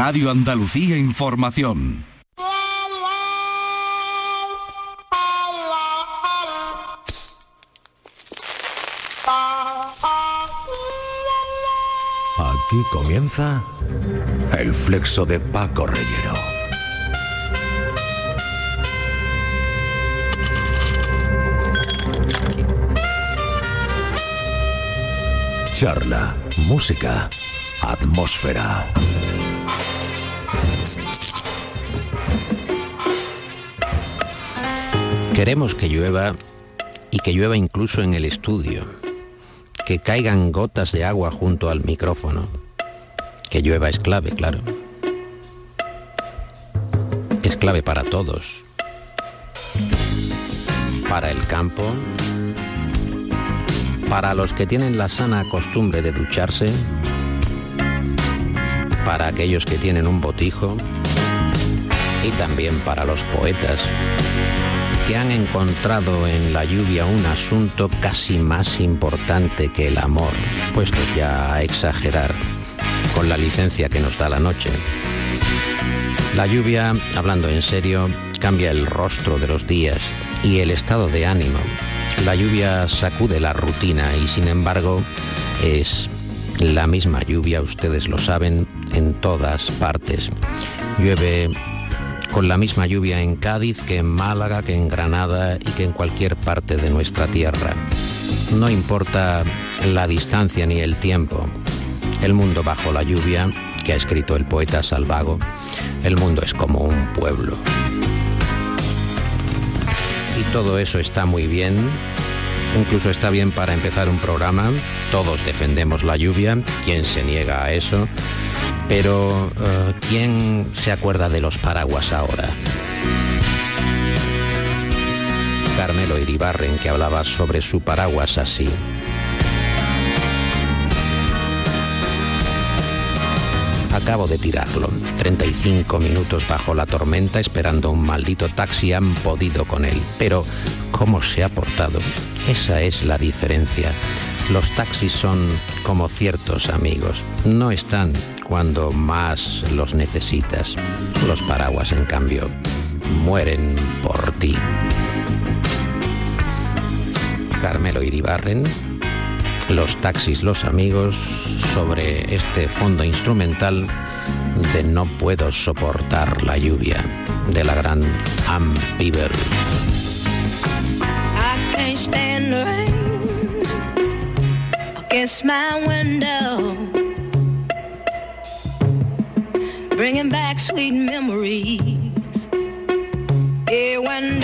Radio Andalucía Información. Aquí comienza el flexo de Paco Reyero. Charla, música, atmósfera. Queremos que llueva y que llueva incluso en el estudio. Que caigan gotas de agua junto al micrófono. Que llueva es clave, claro. Es clave para todos. Para el campo, para los que tienen la sana costumbre de ducharse, para aquellos que tienen un botijo y también para los poetas que han encontrado en la lluvia un asunto casi más importante que el amor, puestos ya a exagerar con la licencia que nos da la noche. La lluvia, hablando en serio, cambia el rostro de los días y el estado de ánimo. La lluvia sacude la rutina y sin embargo es la misma lluvia, ustedes lo saben, en todas partes. Llueve con la misma lluvia en Cádiz que en Málaga, que en Granada y que en cualquier parte de nuestra tierra. No importa la distancia ni el tiempo. El mundo bajo la lluvia, que ha escrito el poeta Salvago, el mundo es como un pueblo. Y todo eso está muy bien, incluso está bien para empezar un programa. Todos defendemos la lluvia, ¿quién se niega a eso? Pero, uh, ¿quién se acuerda de los paraguas ahora? Carmelo Iribarren, que hablaba sobre su paraguas así. Acabo de tirarlo. 35 minutos bajo la tormenta esperando un maldito taxi han podido con él. Pero, ¿cómo se ha portado? Esa es la diferencia. Los taxis son como ciertos amigos. No están cuando más los necesitas. Los paraguas, en cambio, mueren por ti. Carmelo Iribarren, los taxis, los amigos, sobre este fondo instrumental de No puedo soportar la lluvia, de la gran Ann Bieber. Against my window, bringing back sweet memories. Yeah, when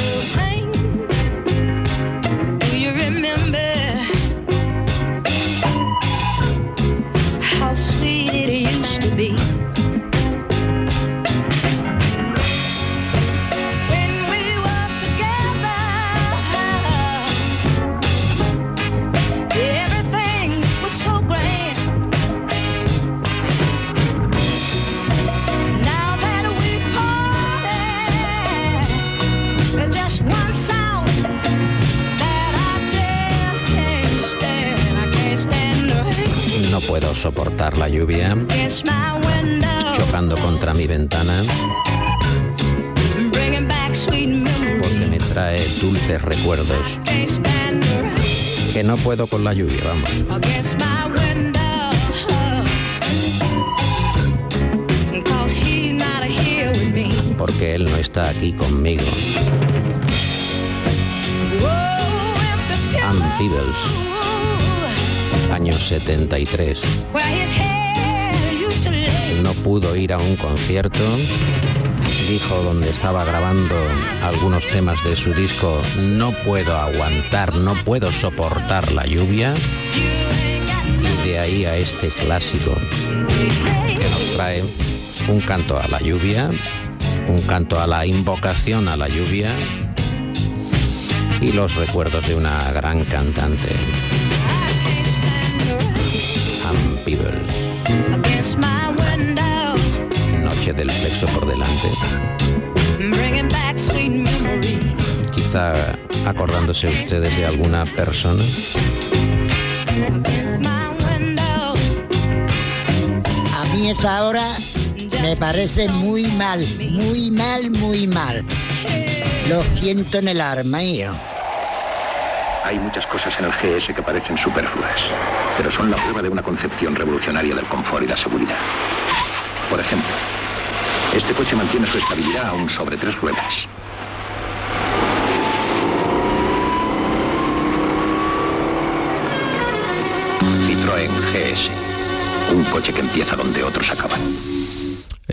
soportar la lluvia, chocando contra mi ventana, porque me trae dulces recuerdos. Que no puedo con la lluvia, vamos. porque él no está aquí conmigo. Ann Peebles, año 73. Where his head used to lay. No pudo ir a un concierto. Dijo donde estaba grabando algunos temas de su disco, no puedo aguantar, no puedo soportar la lluvia. Y de ahí a este clásico que nos trae un canto a la lluvia, un canto a la invocación a la lluvia y los recuerdos de una gran cantante, Noche del sexo por delante. Quizá acordándose ustedes de alguna persona. A mí esta hora Me parece muy mal, muy mal, muy mal. Lo siento en el arma, mío. Hay muchas cosas en el GS que parecen superfluas, pero son la prueba de una concepción revolucionaria del confort y la seguridad. Por ejemplo, este coche mantiene su estabilidad aún sobre tres ruedas. Citroën GS, un coche que empieza donde otros acaban.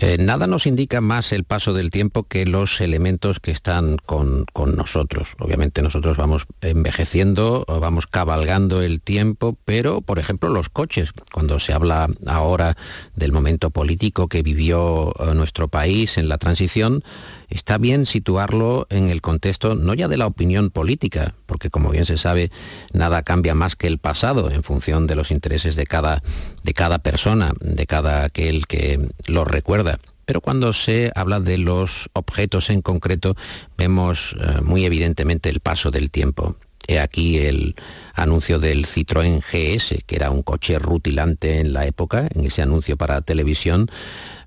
Eh, nada nos indica más el paso del tiempo que los elementos que están con, con nosotros. Obviamente nosotros vamos envejeciendo, vamos cabalgando el tiempo, pero por ejemplo los coches, cuando se habla ahora del momento político que vivió eh, nuestro país en la transición, está bien situarlo en el contexto no ya de la opinión política, porque como bien se sabe, nada cambia más que el pasado en función de los intereses de cada, de cada persona, de cada aquel que lo recuerda. Pero cuando se habla de los objetos en concreto, vemos eh, muy evidentemente el paso del tiempo. He aquí el anuncio del Citroën GS, que era un coche rutilante en la época, en ese anuncio para televisión,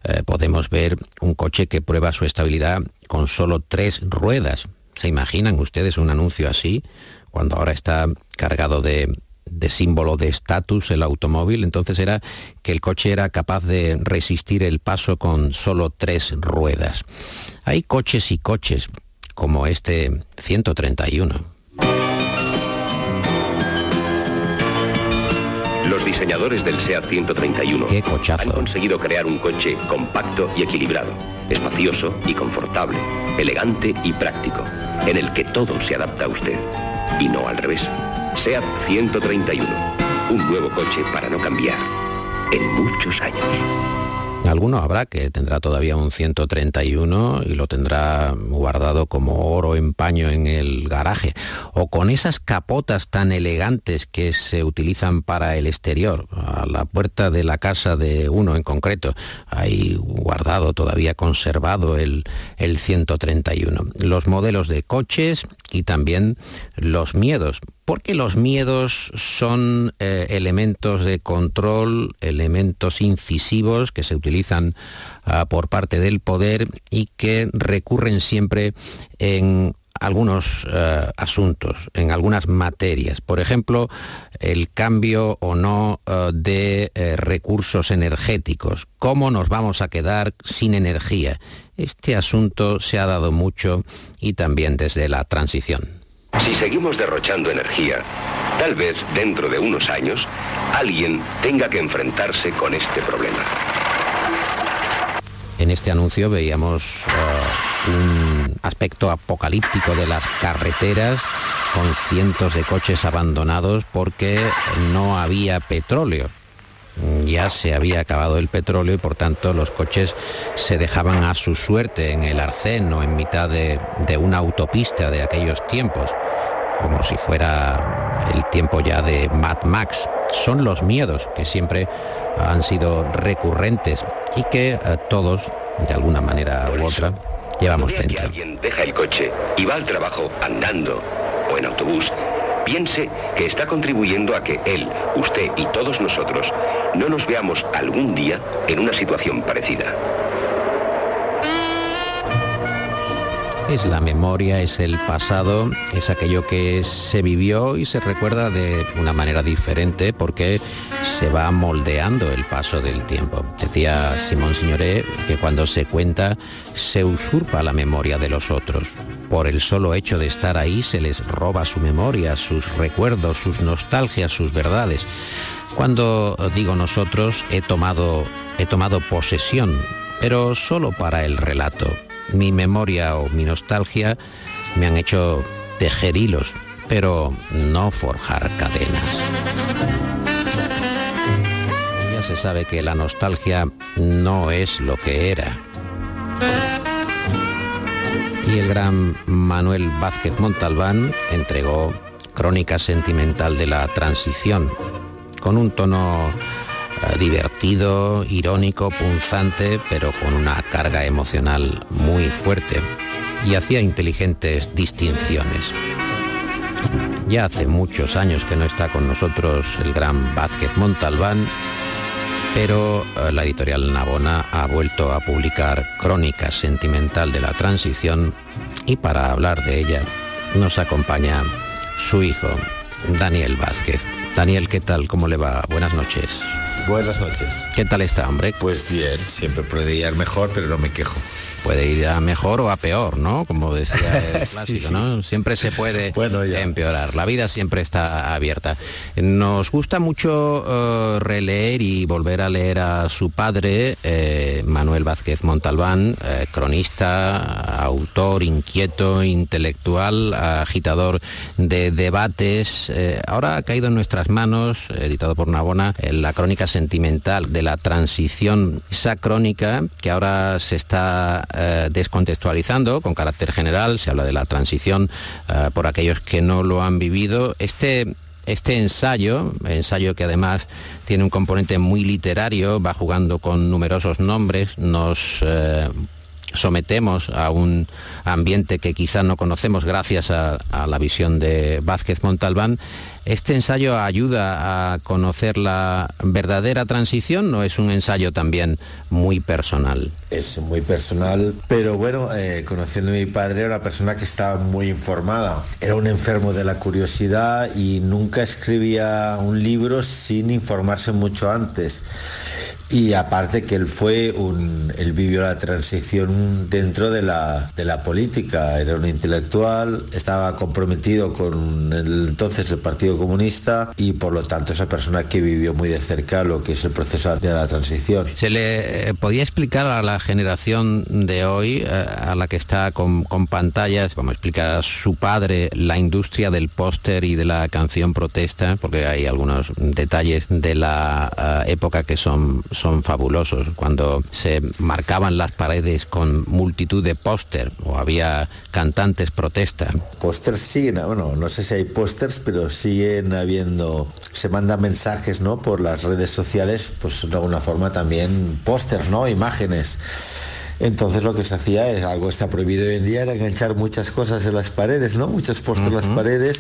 eh, podemos ver un coche que prueba su estabilidad con solo tres ruedas. ¿Se imaginan ustedes un anuncio así? Cuando ahora está cargado de, de símbolo de estatus el automóvil, entonces era que el coche era capaz de resistir el paso con solo tres ruedas. Hay coches y coches, como este 131. Los diseñadores del SEAT 131 Qué cochazo. han conseguido crear un coche compacto y equilibrado, espacioso y confortable, elegante y práctico, en el que todo se adapta a usted y no al revés. SEAT 131, un nuevo coche para no cambiar en muchos años. Alguno habrá que tendrá todavía un 131 y lo tendrá guardado como oro en paño en el garaje. O con esas capotas tan elegantes que se utilizan para el exterior, a la puerta de la casa de uno en concreto. Hay guardado, todavía conservado el, el 131. Los modelos de coches y también los miedos porque los miedos son eh, elementos de control, elementos incisivos que se utilizan ah, por parte del poder y que recurren siempre en algunos eh, asuntos, en algunas materias. Por ejemplo, el cambio o no eh, de recursos energéticos. ¿Cómo nos vamos a quedar sin energía? Este asunto se ha dado mucho y también desde la transición. Si seguimos derrochando energía, tal vez dentro de unos años alguien tenga que enfrentarse con este problema. En este anuncio veíamos eh, un aspecto apocalíptico de las carreteras con cientos de coches abandonados porque no había petróleo. Ya se había acabado el petróleo y por tanto los coches se dejaban a su suerte en el arcén o en mitad de, de una autopista de aquellos tiempos, como si fuera el tiempo ya de Mad Max. Son los miedos que siempre han sido recurrentes y que eh, todos, de alguna manera u otra, llevamos dentro. alguien deja el coche y va al trabajo andando o en autobús, piense que está contribuyendo a que él, usted y todos nosotros no nos veamos algún día en una situación parecida. Es la memoria, es el pasado, es aquello que se vivió y se recuerda de una manera diferente porque se va moldeando el paso del tiempo. Decía Simón Signoret que cuando se cuenta se usurpa la memoria de los otros. Por el solo hecho de estar ahí se les roba su memoria, sus recuerdos, sus nostalgias, sus verdades. Cuando digo nosotros he tomado he tomado posesión, pero solo para el relato. Mi memoria o mi nostalgia me han hecho tejer hilos, pero no forjar cadenas. Ya se sabe que la nostalgia no es lo que era. Y el gran Manuel Vázquez Montalbán entregó Crónica Sentimental de la Transición, con un tono divertido, irónico, punzante, pero con una carga emocional muy fuerte y hacía inteligentes distinciones. Ya hace muchos años que no está con nosotros el gran Vázquez Montalbán, Pero eh, la editorial Navona ha vuelto a publicar Crónica Sentimental de la Transición y para hablar de ella nos acompaña su hijo, Daniel Vázquez. Daniel, ¿qué tal? ¿Cómo le va? Buenas noches. Buenas noches. ¿Qué tal está, hombre? Pues bien, siempre puede ir mejor, pero no me quejo. Puede ir a mejor o a peor, ¿no? Como decía el clásico. ¿no? Siempre se puede Bueno, empeorar. La vida siempre está abierta. Nos gusta mucho eh, releer y volver a leer a su padre, eh, Manuel Vázquez Montalbán, eh, cronista, autor, inquieto, intelectual, agitador de debates. Eh, ahora ha caído en nuestras manos, editado por Navona, la crónica sentimental de la transición, esa crónica que ahora se está eh, descontextualizando con carácter general, se habla de la transición eh, por aquellos que no lo han vivido. Este este ensayo, ensayo que además tiene un componente muy literario, va jugando con numerosos nombres, nos eh, sometemos a un ambiente que quizá no conocemos gracias a la visión de Vázquez Montalbán. ¿Este ensayo ayuda a conocer la verdadera transición o es un ensayo también muy personal? Es muy personal, pero bueno, eh, conociendo a mi padre era una persona que estaba muy informada. Era un enfermo de la curiosidad y nunca escribía un libro sin informarse mucho antes. Y aparte que él fue un, él vivió la transición dentro de la, política, era un intelectual, estaba comprometido con entonces el Partido Comunista y por lo tanto esa persona que vivió muy de cerca lo que es el proceso de la transición. ¿Se le eh, podía explicar a la generación de hoy, eh, a la que está con, con pantallas, como explica su padre, la industria del póster y de la canción protesta? Porque hay algunos detalles de la eh, época que son, son fabulosos, cuando se marcaban las paredes con multitud de póster o había cantantes protesta. Pósters siguen, bueno, no sé si hay pósters, pero habiendo, se mandan mensajes, ¿no? Por las redes sociales, pues de alguna forma también pósters, ¿no? Imágenes. Entonces lo que se hacía es algo está prohibido hoy en día era enganchar muchas cosas en las paredes, ¿no? Muchos pósters en las paredes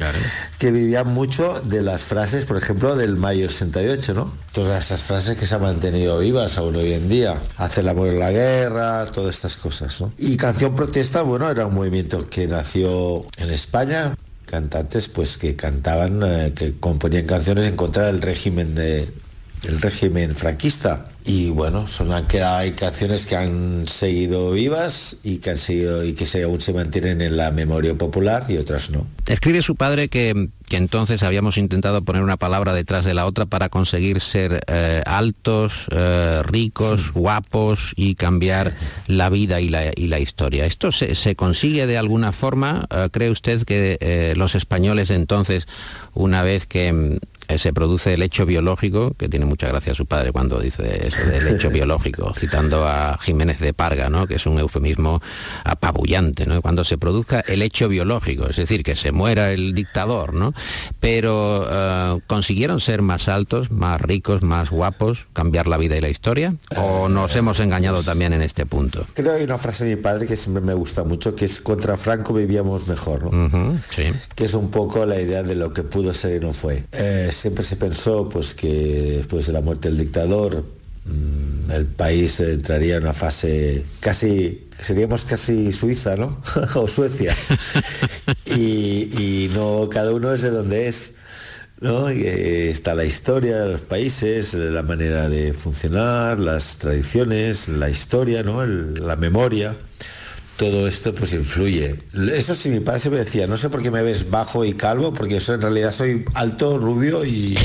que vivían mucho de las frases, por ejemplo, del mayo 68, ¿no? Todas esas frases que se han mantenido vivas aún hoy en día. Hacer el amor en la guerra, todas estas cosas, ¿no? Y Canción Protesta, bueno, era un movimiento que nació en España, cantantes pues que cantaban, eh, que componían canciones en contra del régimen de del régimen franquista y bueno son que hay canciones que han seguido vivas y que han seguido y que se, aún se mantienen en la memoria popular y otras no Escribe su padre que, que entonces habíamos intentado poner una palabra detrás de la otra para conseguir ser eh, altos, eh, ricos, guapos y cambiar la vida y la, y la historia. ¿Esto se, se consigue de alguna forma? Eh, ¿Cree usted que eh, los españoles entonces, una vez que eh, se produce el hecho biológico, que tiene mucha gracia su padre cuando dice eso del hecho biológico, citando a Jiménez de Parga, ¿no? que es un eufemismo apabullante, ¿no? cuando se produzca el hecho biológico, es decir, que se muera el dictador, ¿no? pero eh, ¿consiguieron ser más altos, más ricos, más guapos, cambiar la vida y la historia? ¿O nos hemos engañado también en este punto? creo que hay una frase de mi padre que siempre me gusta mucho que es contra Franco vivíamos mejor ¿no? Sí. que es un poco la idea de lo que pudo ser y no fue. Eh, siempre se pensó pues que después de la muerte del dictador mm, el país entraría en una fase casi seríamos casi Suiza, ¿no? o Suecia. y, no cada uno es de donde es. ¿no? Eh, está la historia de los países, la manera de funcionar, las tradiciones, la historia, ¿no? La memoria. Todo esto pues influye. Eso sí, mi padre se me decía, no sé por qué me ves bajo y calvo, porque eso en realidad soy alto, rubio y,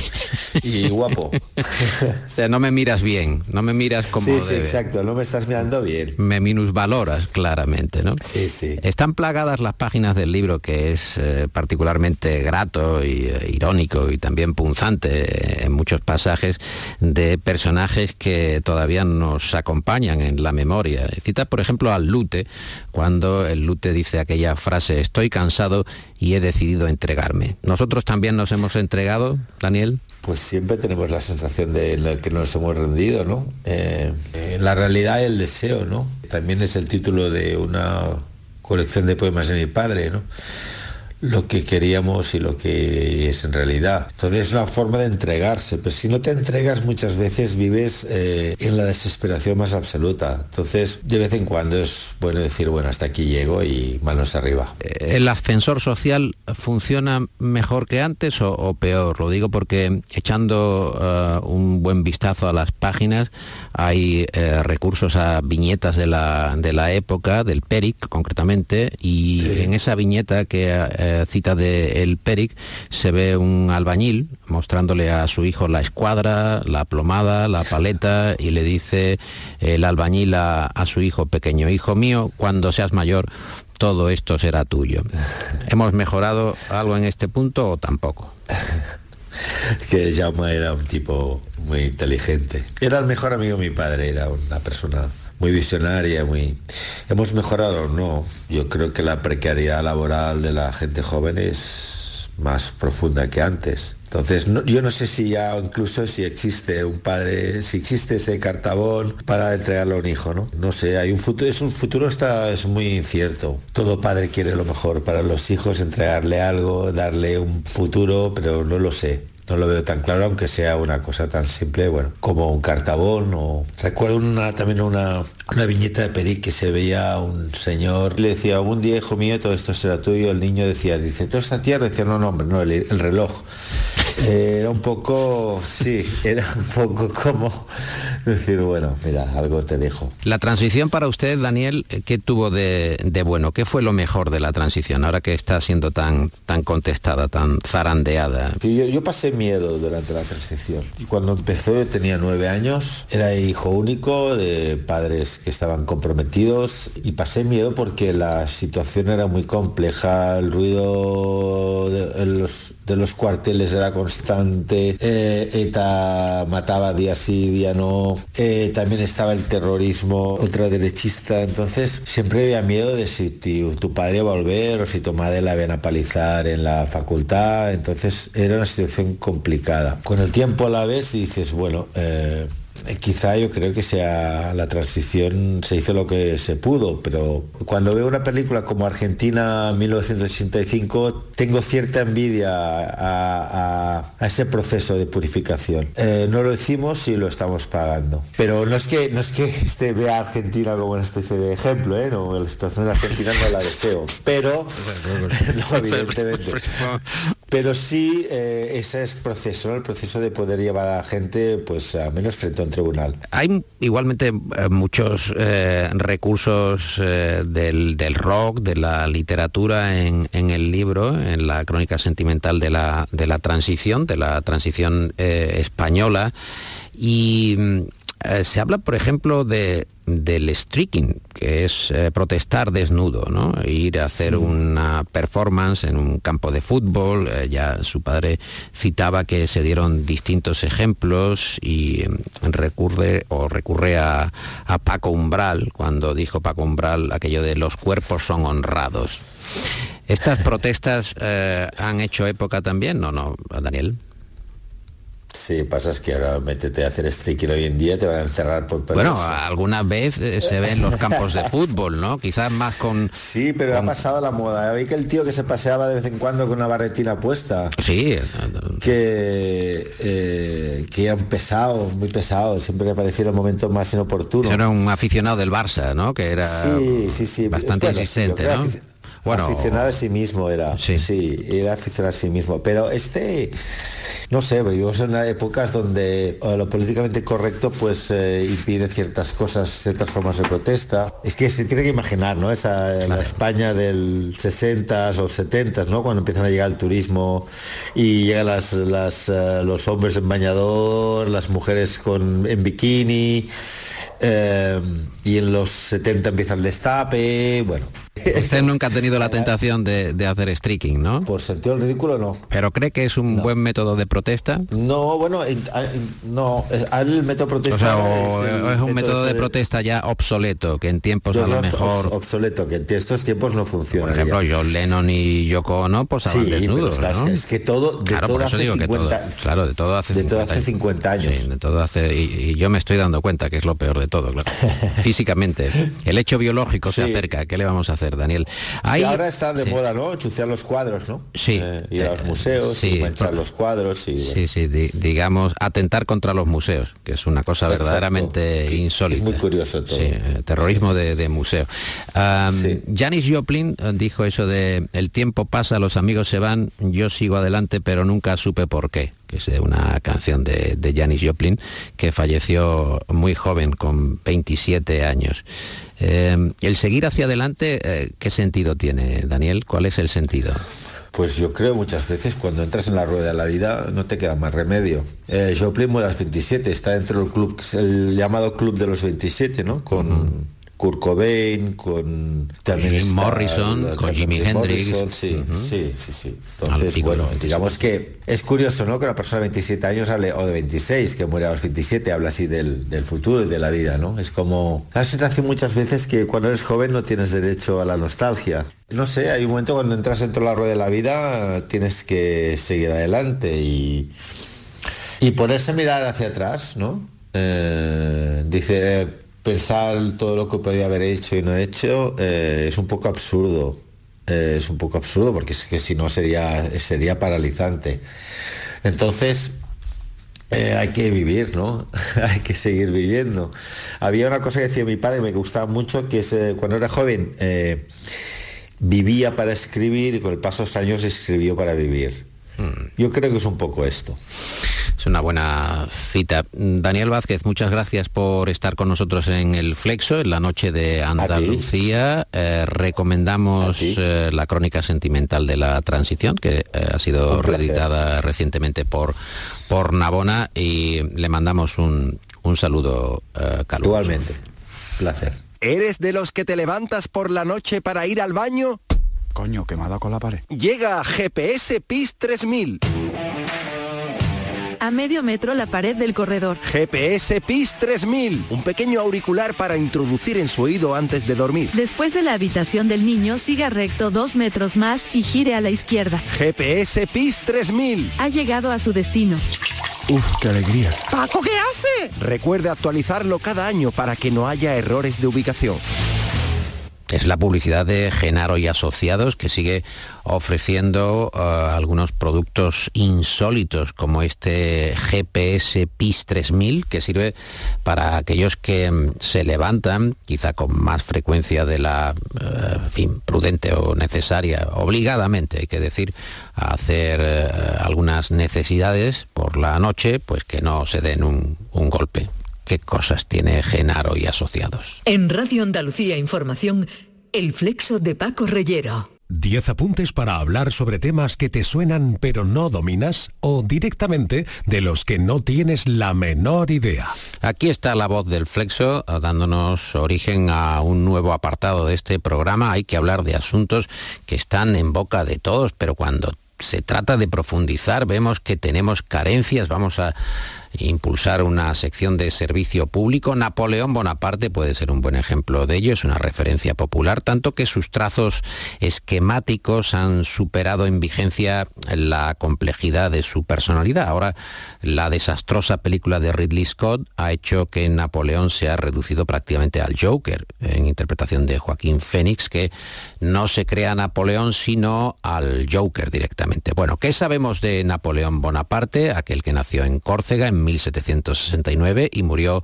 y guapo. O sea, no me miras bien, no me miras como sí, sí, debe. exacto, no me estás mirando bien. me minusvaloras claramente, ¿no? Sí, sí. Están plagadas las páginas del libro, que es eh, particularmente grato y eh, irónico y también punzante eh, en muchos pasajes de personajes que todavía nos acompañan en la memoria. Cita, por ejemplo, al Lute, cuando el Lute dice aquella frase, estoy cansado y he decidido entregarme. ¿Nosotros también nos hemos entregado, Daniel? Pues siempre tenemos la sensación de que nos hemos rendido, ¿no? Eh, la realidad el deseo, ¿no? También es el título de una colección de poemas de mi padre, ¿no? Lo que queríamos y lo que es en realidad. Entonces es una forma de entregarse, pero si no te entregas muchas veces vives eh, en la desesperación más absoluta. Entonces de vez en cuando es bueno decir, bueno, hasta aquí llego y manos arriba. ¿El ascensor social funciona mejor que antes o, o peor? Lo digo porque echando eh, un buen vistazo a las páginas hay eh, recursos a viñetas de la, de la época, del Peric concretamente, y en esa viñeta que eh, cita de el Peric se ve un albañil mostrándole a su hijo la escuadra, la plomada, la paleta y le dice el albañil a, a su hijo pequeño, hijo mío, cuando seas mayor todo esto será tuyo. ¿Hemos mejorado algo en este punto o tampoco? que Jaume era un tipo muy inteligente. Era el mejor amigo de mi padre, era una persona muy visionaria, muy... ¿Hemos mejorado? No. Yo creo que la precariedad laboral de la gente joven es más profunda que antes. Entonces, no- yo no sé si ya incluso si existe un padre, si existe ese cartabón para entregarlo a un hijo, ¿no? No sé, hay un futuro, es un futuro está es muy incierto. Todo padre quiere lo mejor para los hijos, entregarle algo, darle un futuro, pero no lo sé. No lo veo tan claro, aunque sea una cosa tan simple, bueno, como un cartabón o... Recuerdo una, también una, una viñeta de Peric que se veía un señor, le decía, algún día, hijo mío, todo esto será tuyo. El niño decía, dice, ¿toda esta tierra? Decía, no, no, hombre, no, el reloj. Era un poco, sí, era un poco como decir, bueno, mira, algo te dejo. La transición para usted, Daniel, eh, ¿qué tuvo de, de bueno? ¿Qué fue lo mejor de la transición ahora que está siendo tan, tan contestada, tan zarandeada? Sí, yo, yo pasé miedo durante la transición. Y cuando empezó yo tenía nueve años, era hijo único de padres que estaban comprometidos y pasé miedo porque la situación era muy compleja, el ruido de, de los, de los cuarteles era constante, eh, ETA mataba día sí, día no, eh, también estaba el terrorismo ultraderechista, entonces siempre había miedo de si tu, padre iba a volver o si tu madre la iban a palizar en la facultad, entonces era una situación complicada. Con el tiempo a la vez dices, bueno, eh, Quizá yo creo que sea la transición se hizo lo que se pudo, pero cuando veo una película como Argentina 1985 tengo cierta envidia a, a- a ese proceso de purificación. Eh, no lo hicimos y lo estamos pagando. Pero no es que no es que este vea a Argentina como una especie de ejemplo, ¿eh? No, la situación de Argentina no la deseo, pero no, evidentemente. Pero sí, eh, ese es proceso, ¿no? el proceso de poder llevar a la gente, pues a menos frente a un tribunal. Hay igualmente eh, muchos eh, recursos eh, del, del rock, de la literatura en, en el libro, en la crónica sentimental de la, de la transición, de la transición española. Y mm, eh, se habla, por ejemplo, de, del streaking, que es eh, protestar desnudo, ¿no? Ir a hacer una performance en un campo de fútbol. eh, ya su padre citaba que se dieron distintos ejemplos y mm, recurre o recurre a, a Paco Umbral cuando dijo Paco Umbral aquello de los cuerpos son honrados. ¿Estas protestas han hecho época también o no, Daniel? Sí, pasa es que ahora métete a hacer streaking hoy en día, te van a encerrar por Bueno, alguna vez eh, se ve en los campos de fútbol, ¿no? Quizás más con... Sí, pero ha pasado la moda. Vi que el tío que se paseaba de vez en cuando con una barretina puesta, Sí, que, eh, que era un pesado, muy pesado, siempre que los momentos más inoportunos. era un aficionado del Barça, ¿no? Que era Sí, sí, sí. bastante Bueno, creo ¿no? Bueno, aficionado a sí mismo era. Sí. era aficionado a sí mismo. Pero este, no sé, vivimos en épocas donde lo políticamente correcto pues eh, impide ciertas cosas, ciertas formas de protesta. Es que se tiene que imaginar, ¿no? Esa la España del 60 o 70 ¿no? Cuando empiezan a llegar el turismo y llegan las, las, eh, los hombres en bañador, las mujeres con, en bikini. eh, y en los 70 empieza el destape, bueno. Usted nunca ha tenido la tentación de, de hacer streaking, ¿no? Por sentido ridículo no. ¿Pero cree que es un buen método de protesta? No, bueno, no, el método O protesta sea, o el es un método de protesta ya obsoleto, que en tiempos yo a lo mejor... obsoleto, que en estos tiempos no funciona. Por ejemplo. John Lennon y Yoko Ono posaban Sí, pero desnudos, ¿no? es que todo, de claro, todo por eso hace digo que 50 todo, claro, de todo hace de todo 50 hace 50 años. Sí, de todo hace, y, y yo me estoy dando cuenta que es lo peor de todo, claro. Físicamente, el hecho biológico se acerca, ¿qué le vamos a hacer? Daniel. Sí, Hay- ahora está de sí. moda, ¿no? Ensuciar los cuadros, ¿no? Sí. Eh, ir a los Eh, museos, y manchar los cuadros y... bueno. Sí, sí, di- digamos, atentar contra los museos, que es una cosa Exacto. verdaderamente insólita. es muy curioso todo. Eh, terrorismo de, de museo. Sí. Janis Joplin eh, dijo eso de el tiempo pasa, los amigos se van, yo sigo adelante, pero nunca supe por qué que es de una canción de, de Janis Joplin, que falleció muy joven, con 27 años. Eh, el seguir hacia adelante, eh, ¿qué sentido tiene, Daniel? ¿Cuál es el sentido? Pues yo creo muchas veces cuando entras en la rueda de la vida no te queda más remedio. Eh, Joplin muere a los 27, está dentro del club, el llamado club de los 27, ¿no? Con Kurt Cobain, con también Jim está Morrison, el con Jimi Hendrix. Sí, Ujú. sí, sí, sí. Al Entonces, bueno, los 27. digamos que es curioso, ¿no? Que una persona de 27 años hable, o de 26, que muere a los 27, habla así del, del futuro y de la vida, ¿no? Es como la sensación muchas veces que cuando eres joven no tienes derecho a la nostalgia. No sé, hay un momento cuando entras dentro de la rueda de la vida, tienes que seguir adelante y, y ponerse a mirar hacia atrás, ¿no? Eh, dice, pensar todo lo que podría haber hecho y no he hecho eh, es un poco absurdo. Eh, es un poco absurdo porque es que si no sería, sería paralizante. Entonces, eh, hay que vivir, ¿no? hay que seguir viviendo. Había una cosa que decía mi padre, me gustaba mucho, que es cuando era joven, vivía para escribir y con el paso de los años escribió para vivir. Yo creo que es un poco esto. Es una buena cita. Daniel Vázquez, muchas gracias por estar con nosotros en el Flexo, en la noche de Andalucía. Eh, recomendamos eh, la crónica sentimental de la transición, que eh, ha sido reeditada recientemente por, por Navona y le mandamos un, un saludo eh, caluroso. Igualmente. Placer. ¿Eres de los que te levantas por la noche para ir al baño? Coño, que me ha dado con la pared. Llega GPS PIS 3000. A medio metro la pared del corredor. GPS PIS 3000. Un pequeño auricular para introducir en su oído antes de dormir. Después de la habitación del niño, siga recto dos metros más y gire a la izquierda. GPS PIS 3000. Ha llegado a su destino. Uf, qué alegría. Paco, ¿qué hace? Recuerde actualizarlo cada año para que no haya errores de ubicación. Es la publicidad de Genaro y Asociados que sigue ofreciendo eh, algunos productos insólitos como este GPS PIS 3000 que sirve para aquellos que mm, se levantan quizá con más frecuencia de la eh, fin, prudente o necesaria, obligadamente hay que decir, a hacer eh, algunas necesidades por la noche, pues que no se den un golpe. ¿Qué cosas tiene Genaro y Asociados? En Radio Andalucía Información, el flexo de Paco Reyero. 10 apuntes para hablar sobre temas que te suenan pero no dominas o directamente de los que no tienes la menor idea. Aquí está la voz del Flexo eh, dándonos origen a un nuevo apartado de este programa. Hay que hablar de asuntos que están en boca de todos, pero cuando se trata de profundizar vemos que tenemos carencias. Vamos a impulsar una sección de servicio público. Napoleón Bonaparte puede ser un buen ejemplo de ello, es una referencia popular, tanto que sus trazos esquemáticos han superado en vigencia la complejidad de su personalidad. Ahora, la desastrosa película de Ridley Scott ha hecho que Napoleón se ha reducido prácticamente al Joker, en interpretación de Joaquín Fénix, que no se crea Napoleón, sino al Joker directamente. Bueno, ¿qué sabemos de Napoleón Bonaparte, aquel que nació en Córcega en 1769 y murió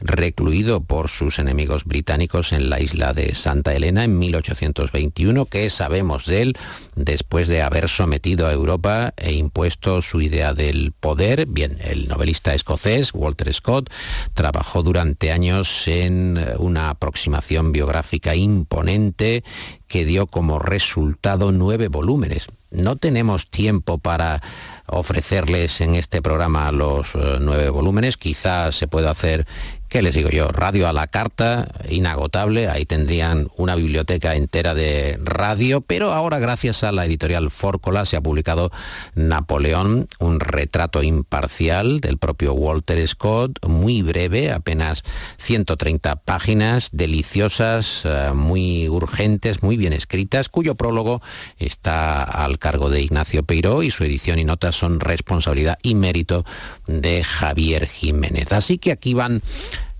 recluido por sus enemigos británicos en la isla de Santa Elena en 1821. ¿Qué sabemos de él después de haber sometido a Europa e impuesto su idea del poder? Bien, el novelista escocés Walter Scott trabajó durante años en una aproximación biográfica imponente que dio como resultado nueve volúmenes. No tenemos tiempo para ofrecerles en este programa los eh, nueve volúmenes. Quizás se pueda hacer, ¿qué les digo yo? Radio a la carta, inagotable. Ahí tendrían una biblioteca entera de radio. Pero ahora, gracias a la editorial Fórcola, se ha publicado Napoleón, un retrato imparcial del propio Walter Scott, muy breve, apenas 130 páginas, deliciosas, eh, muy urgentes, muy bien escritas, cuyo prólogo está al cargo de Ignacio Peiró y su edición y notas son responsabilidad y mérito de Javier Jiménez. Así que aquí van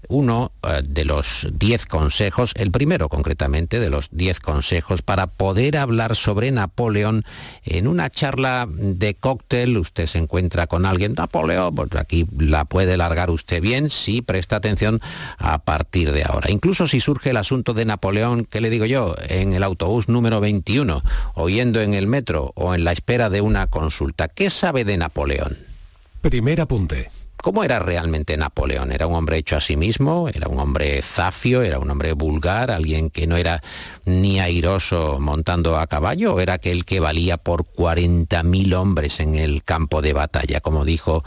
uno eh, de los diez consejos, el primero concretamente de los diez consejos para poder hablar sobre Napoleón en una charla de cóctel. Usted se encuentra con alguien, Napoleón, pues aquí la puede largar usted bien si presta atención a partir de ahora. Incluso si surge el asunto de Napoleón, ¿qué le digo yo? En el autobús número 21, oyendo en el metro o en la espera de una consulta. ¿Qué sabe de Napoleón? Primer apunte. ¿Cómo era realmente Napoleón? ¿Era un hombre hecho a sí mismo? ¿Era un hombre zafio? ¿Era un hombre vulgar? ¿Alguien que no era ni airoso montando a caballo? ¿O era aquel que valía por 40.000 hombres en el campo de batalla, como dijo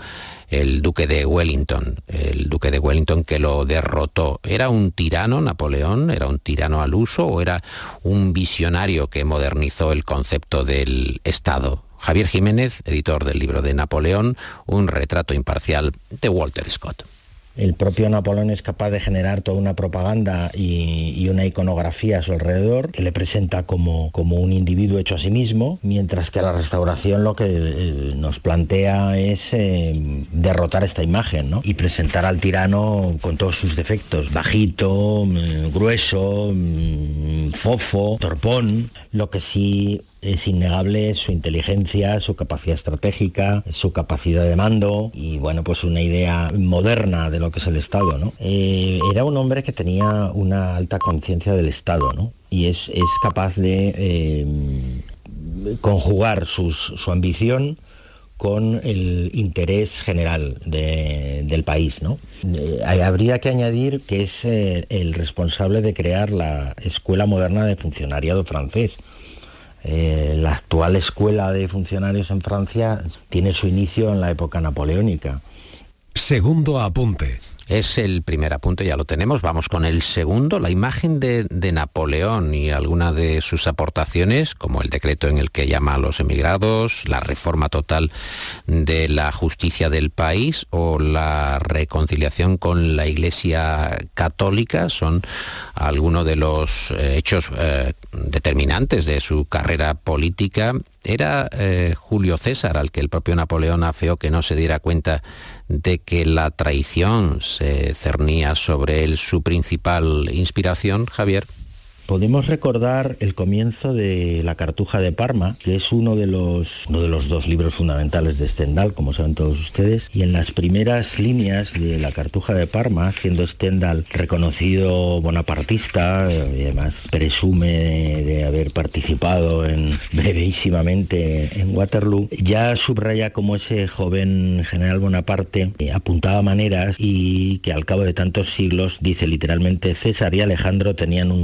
el duque de Wellington? El duque de Wellington que lo derrotó. ¿Era un tirano Napoleón? ¿Era un tirano al uso? ¿O era un visionario que modernizó el concepto del Estado? Javier Jiménez, editor del libro de Napoleón, un retrato imparcial de Walter Scott. El propio Napoleón es capaz de generar toda una propaganda y, una iconografía a su alrededor que le presenta como, como, un individuo hecho a sí mismo, mientras que la restauración lo que eh, nos plantea es eh, derrotar esta imagen ¿no? y presentar al tirano con todos sus defectos, bajito, mm, grueso, mm, fofo, torpón, lo que sí es innegable su inteligencia, su capacidad estratégica, su capacidad de mando y bueno, pues una idea moderna de lo que es el Estado. Eh, era un hombre que tenía una alta conciencia del Estado. Y es, es capaz de eh, conjugar sus, su ambición con el interés general de, del país. Eh, habría que añadir que es el responsable de crear la Escuela Moderna de Funcionariado francés, eh, la actual escuela de funcionarios en Francia tiene su inicio en la época napoleónica. Segundo apunte. Es el primer apunte, ya lo tenemos. Vamos con el segundo, la imagen de, Napoleón y alguna de sus aportaciones, como el decreto en el que llama a los emigrados, la reforma total de la justicia del país o la reconciliación con la Iglesia católica, son algunos de los eh, hechos eh, determinantes de su carrera política. Era eh, Julio César al que el propio Napoleón afeó que no se diera cuenta de que la traición se cernía sobre él su principal inspiración, Javier? Podemos recordar el comienzo de La Cartuja de Parma, que es uno de los, uno de los dos libros fundamentales de Stendhal, como saben todos ustedes, y en las primeras líneas de La Cartuja de Parma, siendo Stendhal reconocido bonapartista, y además presume de haber participado en, brevísimamente en Waterloo, ya subraya como ese joven general Bonaparte eh, apuntaba maneras y que al cabo de tantos siglos, dice literalmente, César y Alejandro tenían un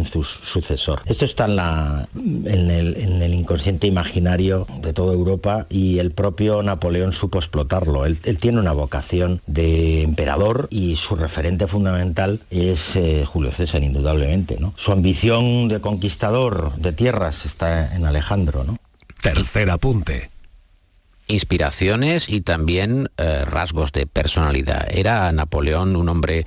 sucesor. Esto está en, la, en, el, en, el, inconsciente imaginario de toda Europa y el propio Napoleón supo explotarlo. Él, él tiene una vocación de emperador y su referente fundamental es eh, Julio César, indudablemente. ¿no? Su ambición de conquistador de tierras está en Alejandro. ¿no? Tercer apunte inspiraciones y también eh, rasgos de personalidad. Era Napoleón un hombre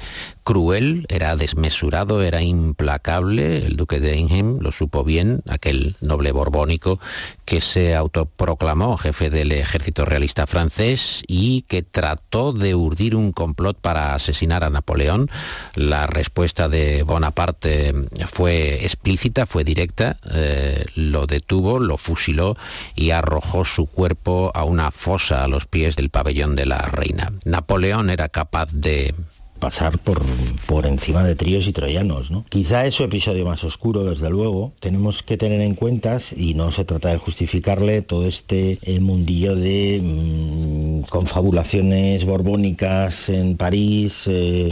cruel, era desmesurado, era implacable. El duque de Ingham lo supo bien, aquel noble borbónico que se autoproclamó jefe del ejército realista francés y que trató de urdir un complot para asesinar a Napoleón. La respuesta de Bonaparte fue explícita, fue directa, eh, lo detuvo, lo fusiló y arrojó su cuerpo a una fosa a los pies del pabellón de la reina. Napoleón era capaz de pasar por, por encima de tríos y troyanos. ¿no? Quizá es su episodio más oscuro, desde luego. Tenemos que tener en cuenta, y no se trata de justificarle, todo este el mundillo de mmm, confabulaciones borbónicas en París. Eh,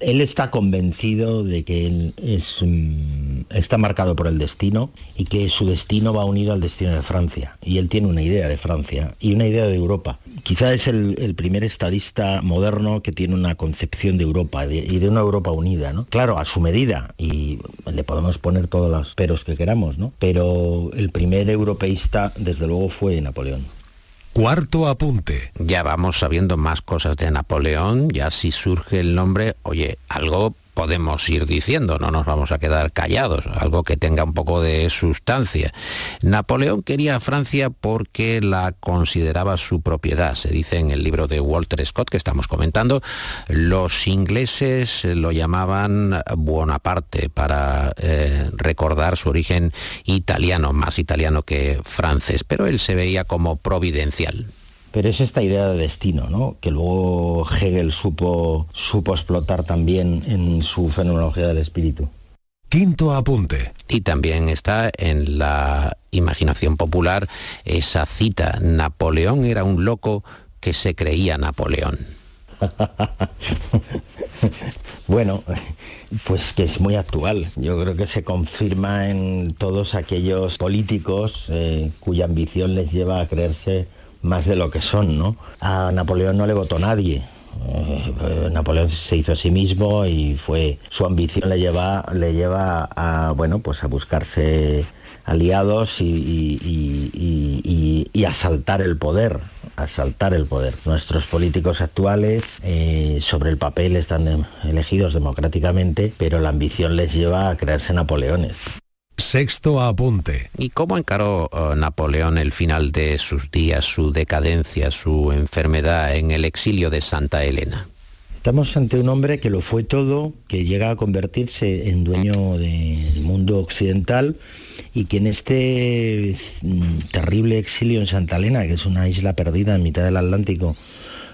él está convencido de que él es, um, está marcado por el destino y que su destino va unido al destino de Francia. Y él tiene una idea de Francia y una idea de Europa. Quizá es el, primer estadista moderno que tiene una concepción de Europa y de una Europa unida, ¿no? Claro, a su medida y le podemos poner todos los peros que queramos, ¿no? Pero el primer europeísta, desde luego, fue Napoleón. Cuarto apunte. Ya vamos sabiendo más cosas de Napoleón, ya si surge el nombre, oye, algo podemos ir diciendo, no nos vamos a quedar callados, algo que tenga un poco de sustancia. Napoleón quería a Francia porque la consideraba su propiedad, se dice en el libro de Walter Scott que estamos comentando, los ingleses lo llamaban Bonaparte para eh, recordar su origen italiano, más italiano que francés, pero él se veía como providencial. Pero es esta idea de destino, ¿no? Que luego Hegel supo, supo explotar también en su fenomenología del espíritu. Quinto apunte. Y también está en la imaginación popular esa cita, Napoleón era un loco que se creía Napoleón. bueno, pues que es muy actual. Yo creo que se confirma en todos aquellos políticos eh, cuya ambición les lleva a creerse más de lo que son, ¿no? A Napoleón no le votó nadie. Eh, Napoleón se hizo a sí mismo y fue su ambición le lleva le lleva a bueno pues a buscarse aliados y, y, asaltar el poder asaltar el poder nuestros políticos actuales eh, sobre el papel están elegidos democráticamente pero la ambición les lleva a creerse Napoleones Sexto apunte. ¿Y cómo encaró uh, Napoleón el final de sus días, su decadencia, su enfermedad en el exilio de Santa Elena? Estamos ante un hombre que lo fue todo, que llega a convertirse en dueño del mundo occidental y que en este mm, terrible exilio en Santa Elena, que es una isla perdida en mitad del Atlántico,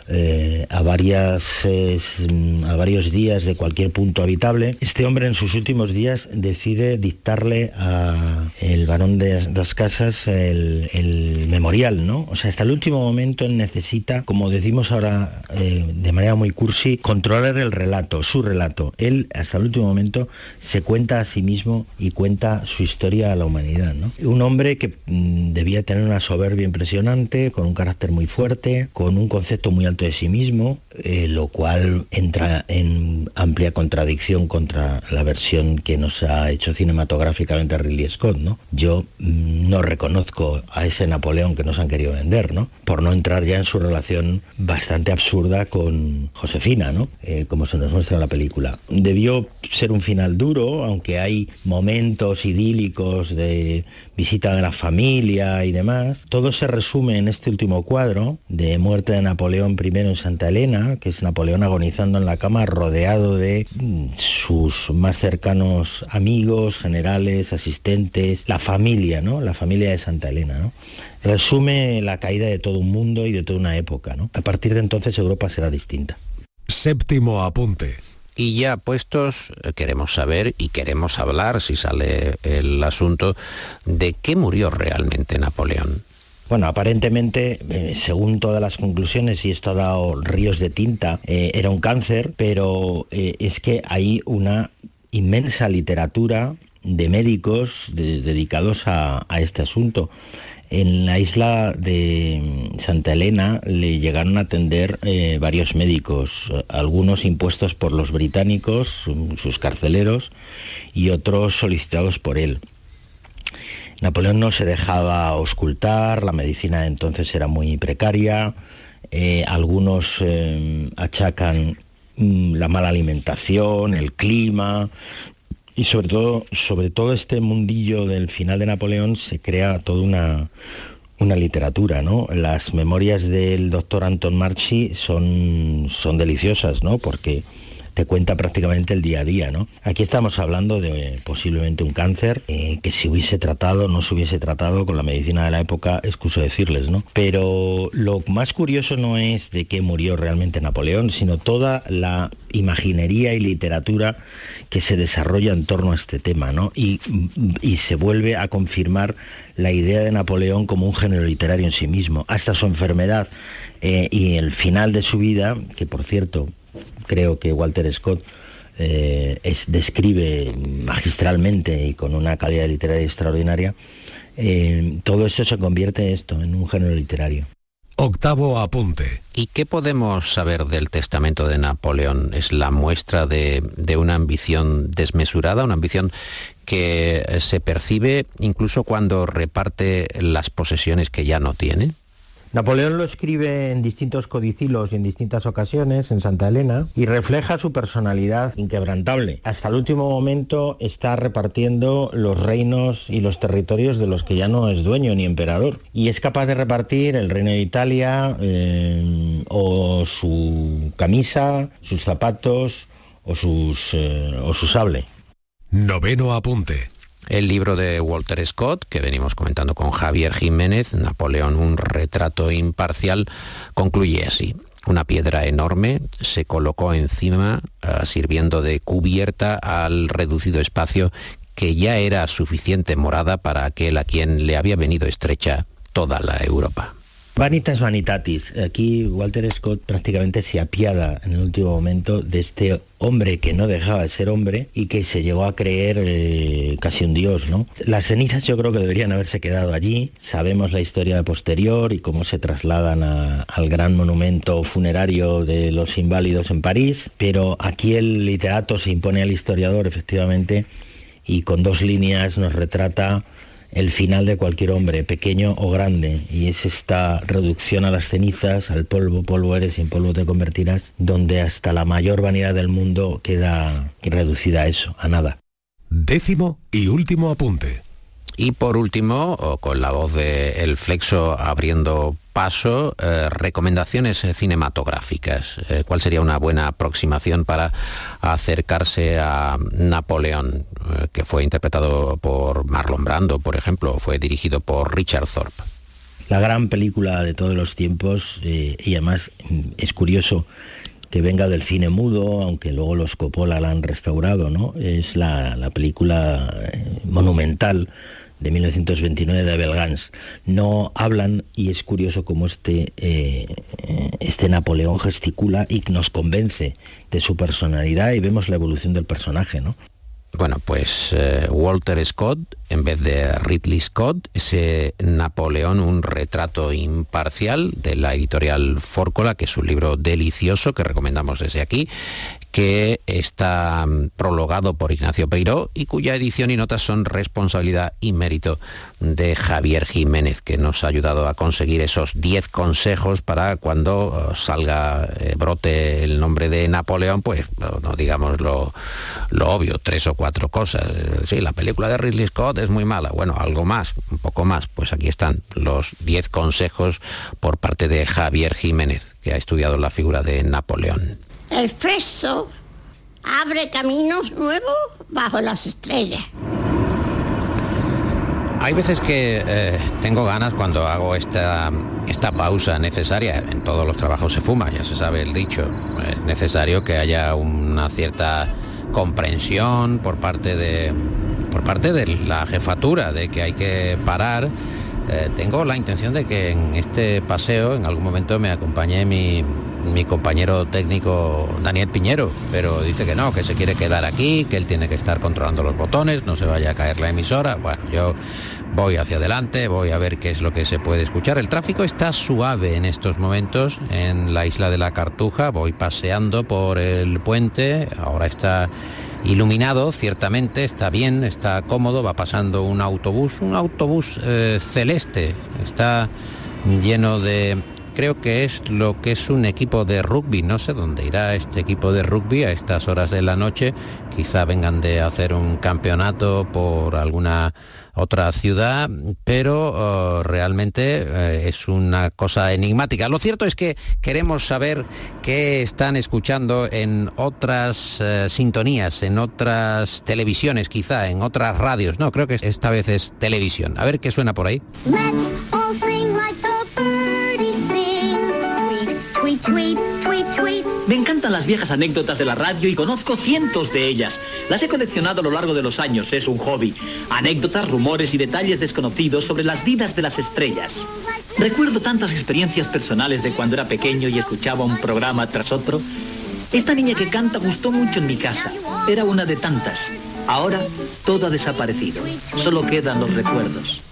eh, a, varias, mm, a varios días de cualquier punto habitable, este hombre en sus últimos días decide dictarle a el varón de las casas el, memorial, ¿no? O sea, hasta el último momento necesita, como decimos ahora eh, de manera muy cursi, controlar el relato, su relato. Él hasta el último momento se cuenta a sí mismo y cuenta su historia a la humanidad, ¿no? Un hombre que mm, debía tener una soberbia impresionante, con un carácter muy fuerte, con un concepto muy alto de sí mismo, eh, lo cual entra en amplia contradicción contra la versión que nos ha hecho cinematográficamente Ridley Scott, ¿no? Yo mm, no reconozco a ese Napoleón que nos han querido vender, ¿no? Por no entrar ya en su relación bastante absurda con Josefina, ¿no? Eh, como se nos muestra en la película. Debió ser un final duro, aunque hay momentos idílicos de visita de la familia y demás. Todo se resume en este último cuadro de muerte de Napoleón I en Santa Elena, que es Napoleón agonizando en la cama rodeado de mm, sus más cercanos amigos, generales, asistentes, la familia, ¿no? La familia de Santa Elena, ¿no? Resume la caída de todo un mundo y de toda una época, ¿no? A partir de entonces Europa será distinta. Séptimo apunte. Y ya puestos, eh, queremos saber y queremos hablar, si sale el asunto, de qué murió realmente Napoleón. Bueno, aparentemente, eh, según todas las conclusiones, y esto ha dado ríos de tinta, eh, era un cáncer, pero es que hay una inmensa literatura de médicos dedicados a, este asunto. En la isla de Santa Elena le llegaron a atender eh, varios médicos, algunos impuestos por los británicos, sus carceleros, y otros solicitados por él. Napoleón no se dejaba auscultar, la medicina entonces era muy precaria, eh, algunos eh, achacan mm, la mala alimentación, el clima, y sobre todo, sobre todo este mundillo del final de Napoleón se crea toda una, una literatura, ¿no? Las memorias del doctor Anton Marchi son, son deliciosas, ¿no? Porque te cuenta prácticamente el día a día, ¿no? Aquí estamos hablando de posiblemente un cáncer eh, que si hubiese tratado, no se hubiese tratado con la medicina de la época, excuso decirles, ¿no? Pero lo más curioso no es de qué murió realmente Napoleón, sino toda la imaginería y literatura que se desarrolla en torno a este tema, ¿no? Y, y se vuelve a confirmar la idea de Napoleón como un género literario en sí mismo, hasta su enfermedad eh, y el final de su vida, que por cierto creo que Walter Scott eh, describe magistralmente y con una calidad literaria extraordinaria, eh, todo esto se convierte esto, en un género literario. Octavo apunte. ¿Y qué podemos saber del testamento de Napoleón? ¿Es la muestra de, de, una ambición desmesurada, una ambición que se percibe incluso cuando reparte las posesiones que ya no tiene? Napoleón lo escribe en distintos codicilos y en distintas ocasiones en Santa Elena y refleja su personalidad inquebrantable. Hasta el último momento está repartiendo los reinos y los territorios de los que ya no es dueño ni emperador. Y es capaz de repartir el reino de Italia eh, o su camisa, sus zapatos o, sus, eh, o su sable. Noveno apunte. El libro de Walter Scott, que venimos comentando con Javier Jiménez, Napoleón, un retrato imparcial, concluye así. Una piedra enorme se colocó encima, uh, sirviendo de cubierta al reducido espacio que ya era suficiente morada para aquel a quien le había venido estrecha toda la Europa. Vanitas vanitatis. Aquí Walter Scott prácticamente se apiada en el último momento de este hombre que no dejaba de ser hombre y que se llegó a creer eh, casi un dios, ¿no? Las cenizas yo creo que deberían haberse quedado allí. Sabemos la historia posterior y cómo se trasladan al gran monumento funerario de los inválidos en París, pero aquí el literato se impone al historiador efectivamente y con dos líneas nos retrata el final de cualquier hombre, pequeño o grande, y es esta reducción a las cenizas, al polvo, polvo eres y en polvo te convertirás, donde hasta la mayor vanidad del mundo queda reducida a eso, a nada. Décimo y último apunte. Y por último, con la voz de El Flexo abriendo paso, eh, recomendaciones cinematográficas. Eh, ¿Cuál sería una buena aproximación para acercarse a Napoleón, eh, que fue interpretado por Marlon Brando, por ejemplo, fue dirigido por Richard Thorpe? La gran película de todos los tiempos, y además mm, es curioso que venga del cine mudo, aunque luego los Coppola la han restaurado, ¿no? Es la, la película monumental de 1929 de Abel Gans. No hablan y es curioso cómo este, eh, este Napoleón gesticula y nos convence de su personalidad y vemos la evolución del personaje, ¿no? Bueno, pues eh, Walter Scott, en vez de Ridley Scott, ese Napoleón, un retrato imparcial de la editorial Fórcola, que es un libro delicioso que recomendamos desde aquí, que está mm, prologado por Ignacio Peiró y cuya edición y notas son responsabilidad y mérito de Javier Jiménez, que nos ha ayudado a conseguir esos 10 consejos para cuando uh, salga, eh, brote el nombre de Napoleón, pues no, no digamos lo, lo, obvio, tres o cuatro cosas. Sí, la película de Ridley Scott es muy mala, bueno, algo más, un poco más, pues aquí están los 10 consejos por parte de Javier Jiménez, que ha estudiado la figura de Napoleón. El fresco abre caminos nuevos bajo las estrellas. Hay veces que eh, tengo ganas cuando hago esta, esta pausa necesaria. En todos los trabajos se fuma, ya se sabe el dicho. Es necesario que haya una cierta comprensión por parte de, por parte de la jefatura de que hay que parar. Eh, tengo la intención de que en este paseo en algún momento me acompañe mi, mi compañero técnico Daniel Piñero, pero dice que no, que se quiere quedar aquí, que él tiene que estar controlando los botones, no se vaya a caer la emisora. Bueno, yo voy hacia adelante, voy a ver qué es lo que se puede escuchar. El tráfico está suave en estos momentos en la isla de la Cartuja, voy paseando por el puente, ahora está iluminado, ciertamente, está bien, está cómodo, va pasando un autobús, un autobús eh, celeste, está lleno de creo que es lo que es un equipo de rugby. No sé dónde irá este equipo de rugby a estas horas de la noche. Quizá vengan de hacer un campeonato por alguna otra ciudad, pero uh, realmente uh, es una cosa enigmática. Lo cierto es que queremos saber qué están escuchando en otras uh, sintonías, en otras televisiones quizá, en otras radios. No, creo que esta vez es televisión. A ver qué suena por ahí. Tweet, tweet, tweet. Me encantan las viejas anécdotas de la radio y conozco cientos de ellas. Las he coleccionado a lo largo de los años, es un hobby. Anécdotas, rumores y detalles desconocidos sobre las vidas de las estrellas. Recuerdo tantas experiencias personales de cuando era pequeño y escuchaba un programa tras otro. Esta niña que canta gustó mucho en mi casa. Era una de tantas. Ahora todo ha desaparecido. Solo quedan los recuerdos.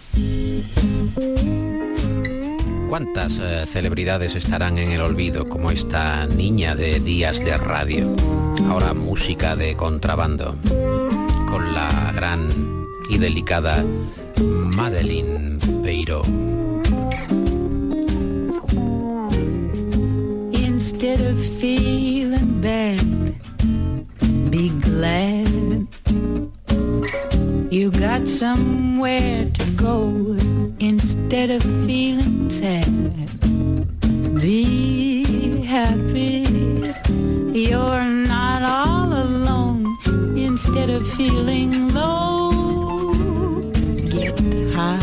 ¿Cuántas eh, celebridades estarán en el olvido como esta niña de días de radio? Ahora música de contrabando con la gran y delicada Madeline Peiro. Be glad. You got somewhere to go instead of feeling sad. Be happy. You're not all alone instead of feeling low. Get high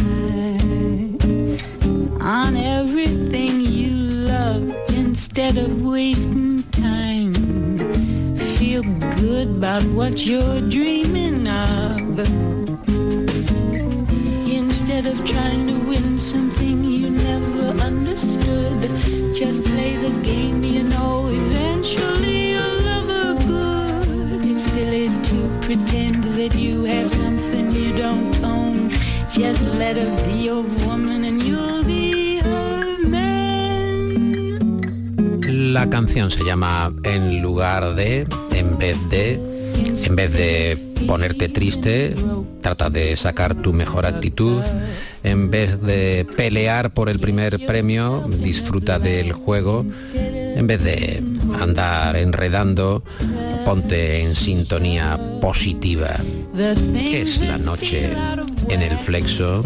on everything you love instead of wasting time. Feel good about what you're dreaming of. Instead of trying win something you never understood, just play the game you know eventually you'll never good. It's silly to pretend that you have something you don't own. Just let her be your woman and you'll be her man. La canción se llama En lugar de, en vez de, en vez de ponerte triste, trata de sacar tu mejor actitud. En vez de pelear por el primer premio, disfruta del juego. En vez de andar enredando, ponte en sintonía positiva. Es la noche en el flexo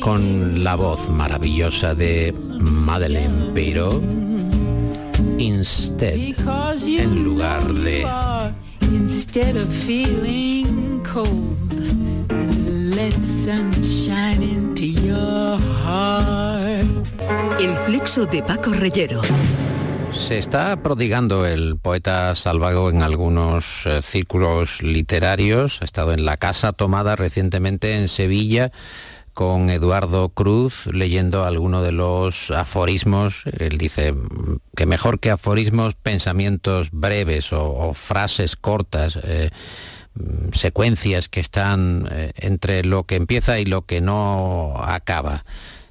con la voz maravillosa de Madeleine Peiro. Instead, en lugar de feeling. El flexo de Paco Reyero. Se está prodigando el poeta Salvago en algunos eh, círculos literarios. Ha estado en la casa tomada recientemente en Sevilla con Eduardo Cruz leyendo alguno de los aforismos. Él dice mm, que mejor que aforismos, pensamientos breves o, frases cortas. eh, secuencias que están eh, entre lo que empieza y lo que no acaba.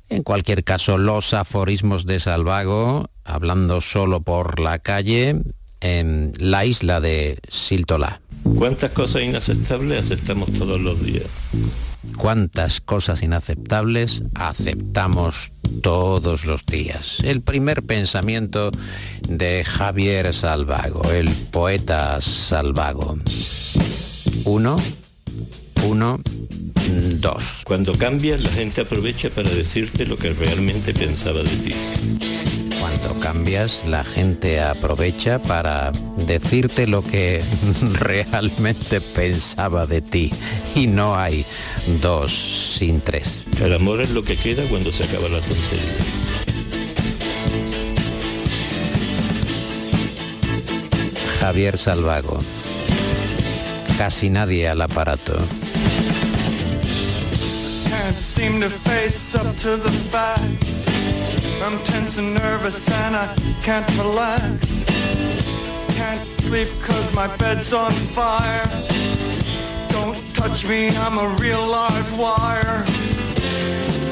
En cualquier caso, los aforismos de Salvago, hablando solo por la calle, en la isla de Siltolá. ¿Cuántas cosas inaceptables aceptamos todos los días? Cuántas cosas inaceptables aceptamos todos los días. El primer pensamiento de Javier Salvago, el poeta Salvago. Uno, uno, dos. Cuando cambias, la gente aprovecha para decirte lo que realmente pensaba de ti. Cuando cambias, la gente aprovecha para decirte lo que realmente pensaba de ti. Y no hay dos sin tres. El amor es lo que queda cuando se acaba la tontería. Javier Salvago. Casi nadie al aparato. Can't seem to face up to the facts. I'm tense and nervous and I can't relax. Can't sleep cause my bed's on fire. Don't touch me, I'm a real live wire.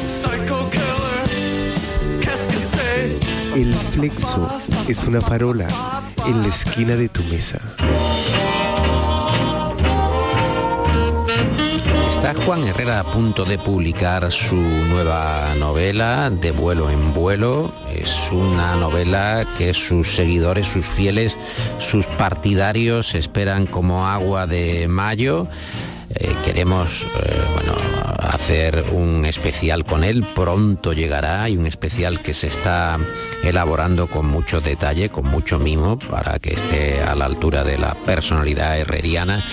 Psycho killer, qu'est-ce que c'est? El flexo es una farola en la esquina de tu mesa. Juan Herrera a punto de publicar su nueva novela, De vuelo en vuelo. Es una novela que sus seguidores, sus fieles, sus partidarios esperan como agua de mayo. Eh, queremos eh, hacer un especial con él, pronto llegará y un especial que se está elaborando con mucho detalle, con mucho mimo, para que esté a la altura de la personalidad herreriana.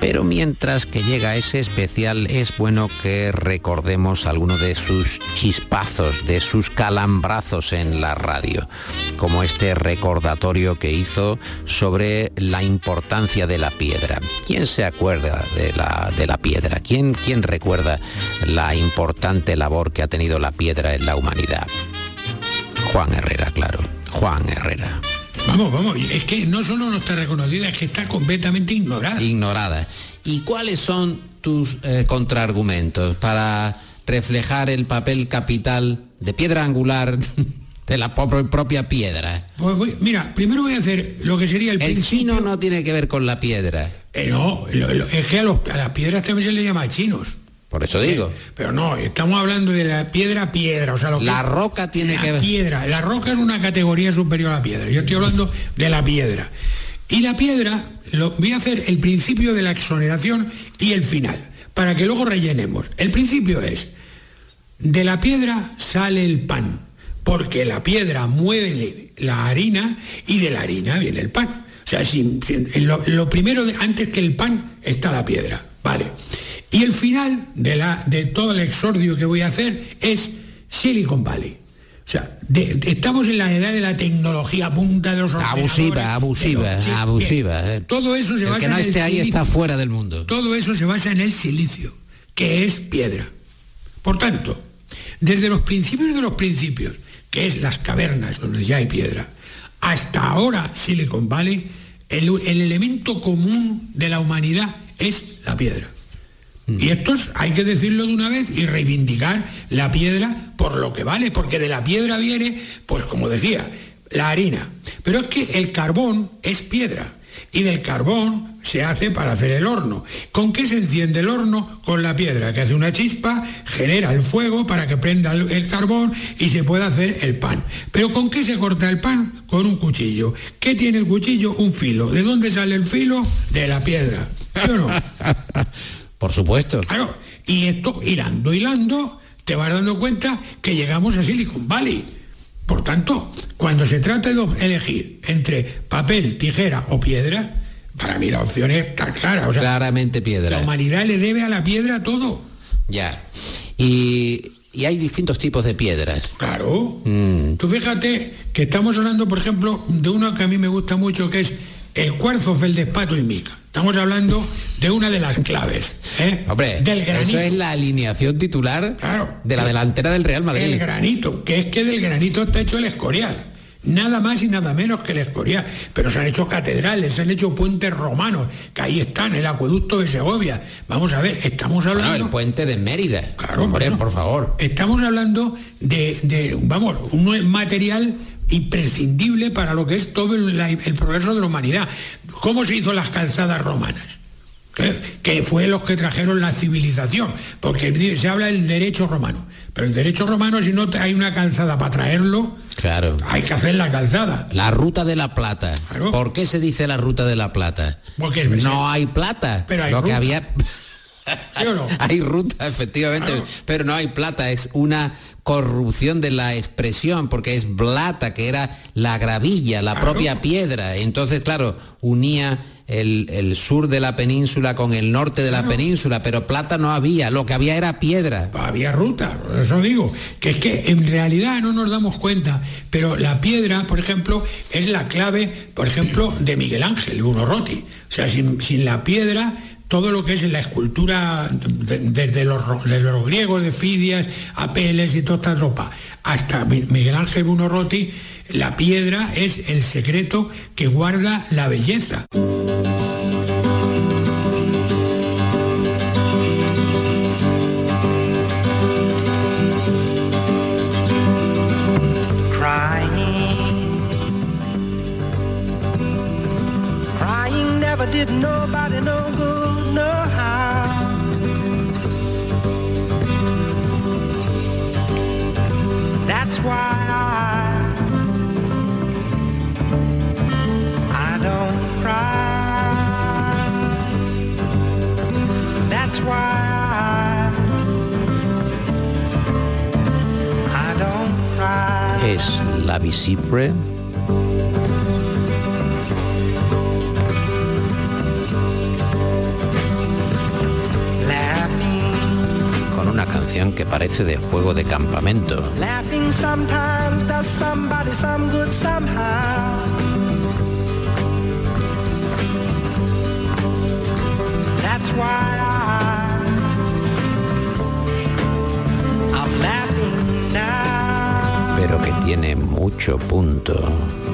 Pero mientras que llega ese especial es bueno que recordemos algunos de sus chispazos, de sus calambrazos en la radio, como este recordatorio que hizo sobre la importancia de la piedra. ¿Quién se acuerda de la, de la piedra? ¿Quién, ¿Quién recuerda la importante labor que ha tenido la piedra en la humanidad? Juan Herrera, claro. Juan Herrera. Vamos, vamos, es que no solo no está reconocida, es que está completamente ignorada. Ignorada. ¿Y cuáles son tus eh, contraargumentos para reflejar el papel capital de piedra angular de la propia piedra? Pues voy- mira, primero voy a hacer lo que sería el, El principio- chino no tiene que ver con la piedra. Eh, no, lo- lo- es que a, los- a las piedras también se le llama chinos. Por eso digo. Pero no, estamos hablando de la piedra piedra, o sea, lo que La roca tiene la que ver- piedra, la roca es una categoría superior a la piedra. Yo estoy hablando de la piedra. Y la piedra, lo, voy a hacer el principio de la exoneración y el final, para que luego rellenemos. El principio es, de la piedra sale el pan, porque la piedra mueve la harina y de la harina viene el pan. O sea, si- si- lo, lo primero, de- antes que el pan, está la piedra. Vale. Y el final de, la, de todo el exordio que voy a hacer es Silicon Valley. O sea, de- de- estamos en la edad de la tecnología punta de los Abusiva, abusiva, de los- sí, abusiva. bien. eh. Todo eso se El basa que no en el esté ahí silicio. está fuera del mundo. Todo eso se basa en el silicio, que es piedra. Por tanto, desde los principios de los principios, que es las cavernas donde ya hay piedra, hasta ahora Silicon Valley, el, el elemento común de la humanidad es la piedra. Y esto es- hay que decirlo de una vez y reivindicar la piedra por lo que vale, porque de la piedra viene, pues como decía, la harina. Pero es que el carbón es piedra y del carbón se hace para hacer el horno. ¿Con qué se enciende el horno? Con la piedra, que hace una chispa, genera el fuego para que prenda el, el carbón y se pueda hacer el pan. Pero ¿con qué se corta el pan? Con un cuchillo. ¿Qué tiene el cuchillo? Un filo. ¿De dónde sale el filo? De la piedra. ¿Sí o no? Por supuesto. Claro, y esto hilando, hilando, te vas dando cuenta que llegamos a Silicon Valley. Por tanto, cuando se trata de elegir entre papel, tijera o piedra, para mí la opción es tan clara. O sea, Claramente piedra. la humanidad le debe a la piedra todo. Ya. Y, y hay distintos tipos de piedras. Claro. Mm. Tú fíjate que estamos hablando, por ejemplo, de uno que a mí me gusta mucho, que es el cuarzo, feldespato y mica. Estamos hablando de una de las claves. ¿eh? Hombre, del granito. eso es la alineación titular de la delantera del Real Madrid. El granito, que es que del granito está hecho el escorial. Nada más y nada menos que el escorial. Pero se han hecho catedrales, se han hecho puentes romanos, que ahí están, el acueducto de Segovia. Vamos a ver, estamos hablando... Bueno, el puente de Mérida. Claro, Hombre, por favor. Estamos hablando de, de, vamos, un material imprescindible para lo que es todo el, progreso de la humanidad. ¿Cómo se hizo las calzadas romanas? Que fue los que trajeron la civilización, porque se habla del derecho romano, pero el derecho romano si no te- hay una calzada para traerlo, Claro. hay que hacer la calzada. La ruta de la plata. ¿Por qué se dice la ruta de la plata? Porque es- no hay plata. Pero hay Lo que ruta. había ¿Sí o no? hay ruta, efectivamente, pero no hay plata, es una corrupción de la expresión, porque es blata, que era la gravilla, la propia piedra. Entonces, claro, unía el, el sur de la península con el norte de la península, pero plata no había, lo que había era piedra. Había ruta, por eso digo, que es que en realidad no nos damos cuenta, pero la piedra, por ejemplo, es la clave, por ejemplo, de Miguel Ángel Buonarroti. O sea, sin, sin la piedra, todo lo que es la escultura, de- desde los, desde los griegos de Fidias, Apeles y toda esta tropa, hasta Mi- Miguel Ángel Buonarroti, la piedra es el secreto que guarda la belleza. Con una canción que parece de juego de campamento. That's why pero que tiene mucho punto.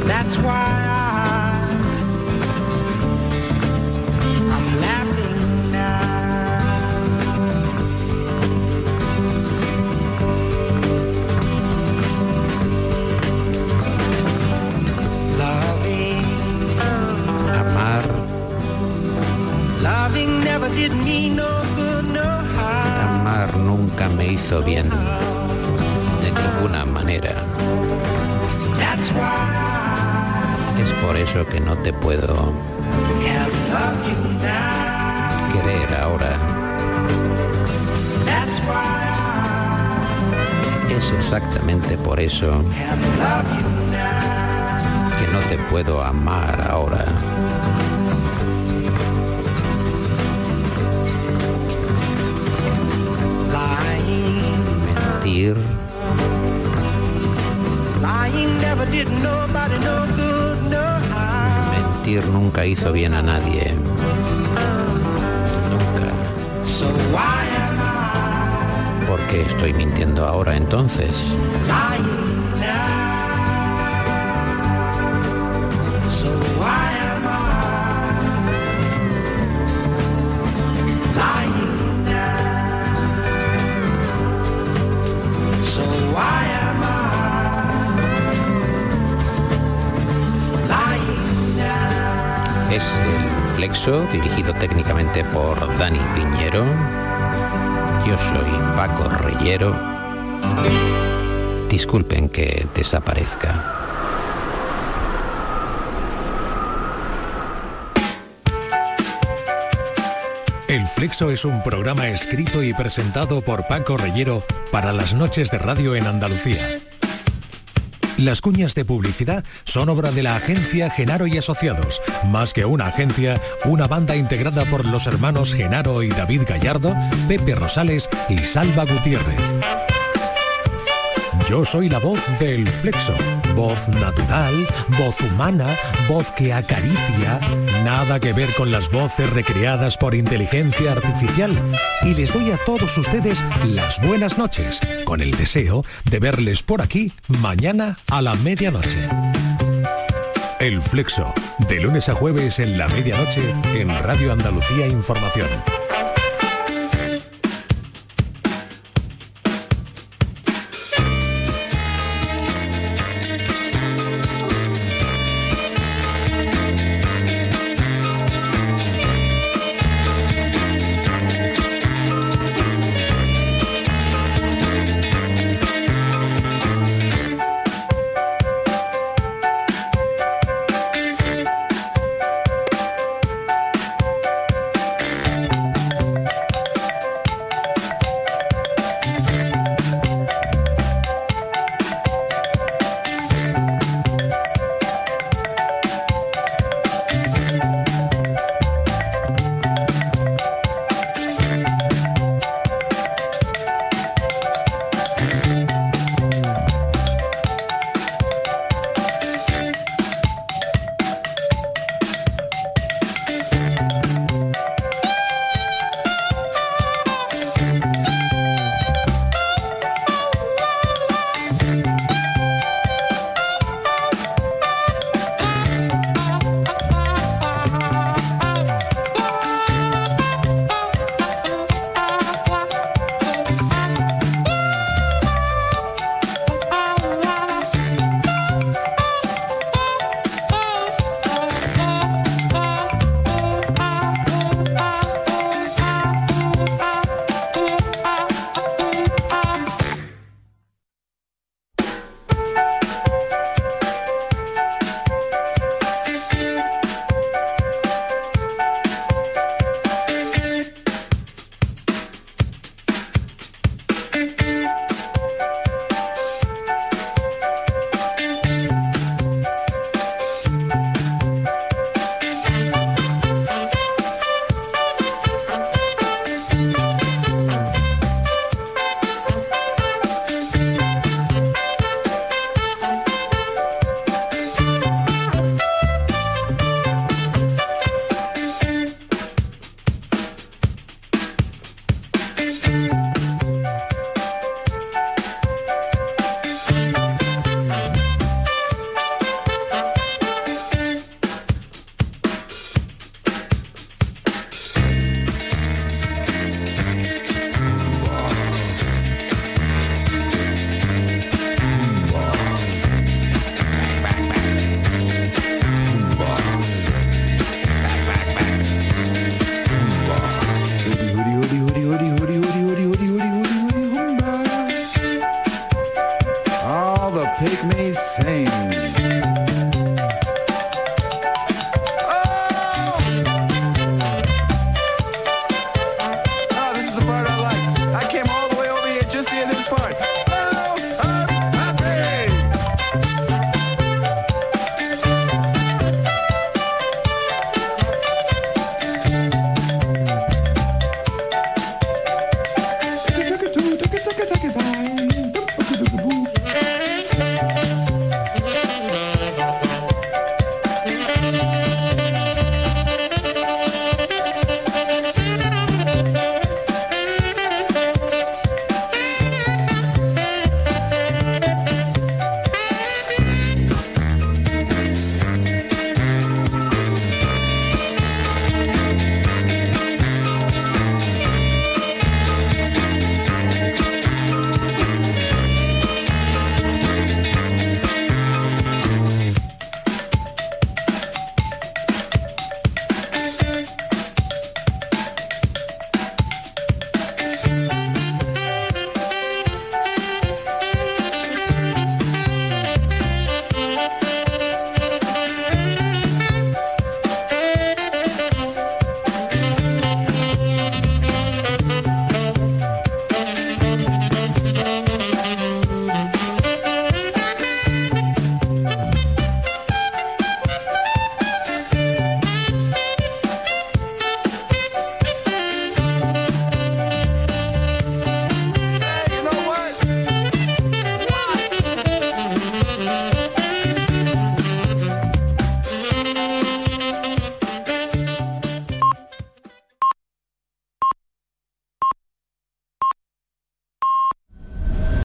That's why I, I'm laughing now. Loving, Amar loving never did me no good, no harm. Amar nunca me hizo bien. Es por eso que no te puedo querer ahora. Es exactamente por eso que no te puedo amar ahora. Mentir Mentir nunca hizo bien a nadie. Nunca. So why am ¿Por qué estoy mintiendo ahora entonces? Es el Flexo, dirigido técnicamente por Dani Piñero. Yo soy Paco Reyero. Disculpen que desaparezca. El Flexo es un programa escrito y presentado por Paco Reyero para las noches de radio en Andalucía. Las cuñas de publicidad son obra de la agencia Genaro y Asociados. Más que una agencia, una banda integrada por los hermanos Genaro y David Gallardo, Pepe Rosales y Salva Gutiérrez. Yo soy la voz del Flexo. Voz natural, voz humana, voz que acaricia. Nada que ver con las voces recreadas por inteligencia artificial. Y les doy a todos ustedes las buenas noches, con el deseo de verles por aquí mañana a la medianoche. El Flexo, de lunes a jueves en la medianoche en Radio Andalucía Información.